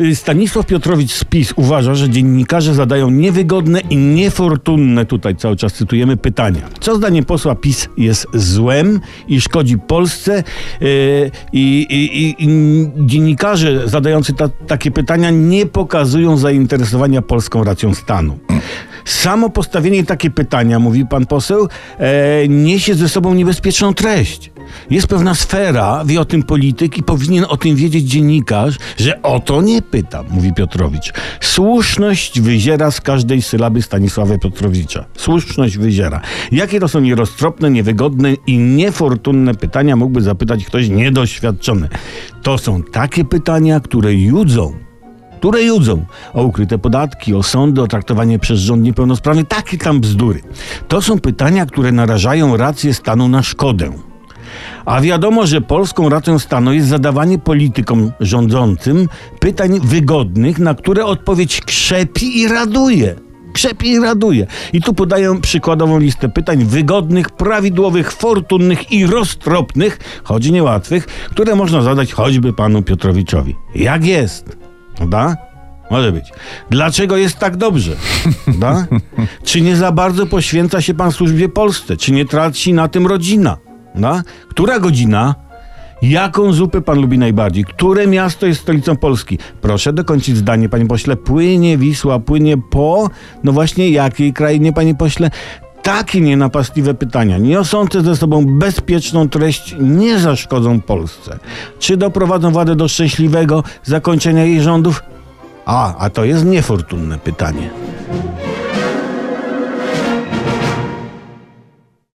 Y, Stanisław Piotrowicz z PiS uważa, że dziennikarze zadają niewygodne i niefortunne, tutaj cały czas cytujemy, pytania. Co zdaniem posła PiS jest złem i szkodzi Polsce y, i, i, i, i dziennikarze zadający ta, takie pytania nie pokazują zainteresowania polską racją stanu. Samo postawienie takie pytania, mówi pan poseł, e, niesie ze sobą niebezpieczną treść. Jest pewna sfera, wie o tym polityk i powinien o tym wiedzieć dziennikarz, że o to nie pyta, mówi Piotrowicz. Słuszność wyziera z każdej sylaby Stanisława Piotrowicza. Słuszność wyziera. Jakie to są nieroztropne, niewygodne i niefortunne pytania mógłby zapytać ktoś niedoświadczony? To są takie pytania, które judzą które judzą o ukryte podatki, o sądy, o traktowanie przez rząd niepełnosprawnych, takie tam bzdury. To są pytania, które narażają rację stanu na szkodę. A wiadomo, że polską racją stanu jest zadawanie politykom rządzącym pytań wygodnych, na które odpowiedź krzepi i raduje. Krzepi i raduje. I tu podaję przykładową listę pytań wygodnych, prawidłowych, fortunnych i roztropnych, choć niełatwych, które można zadać choćby panu Piotrowiczowi. Jak jest? Prawda? Może być. Dlaczego jest tak dobrze? Prawda? Czy nie za bardzo poświęca się pan służbie Polsce? Czy nie traci na tym rodzina? Prawda? Która godzina? Jaką zupę pan lubi najbardziej? Które miasto jest stolicą Polski? Proszę dokończyć zdanie, panie pośle. Płynie Wisła, płynie po... No właśnie, jakiej krainie, panie pośle? Takie nienapastliwe pytania, niosące ze sobą bezpieczną treść, nie zaszkodzą Polsce. Czy doprowadzą władzę do szczęśliwego zakończenia jej rządów? A, a to jest niefortunne pytanie.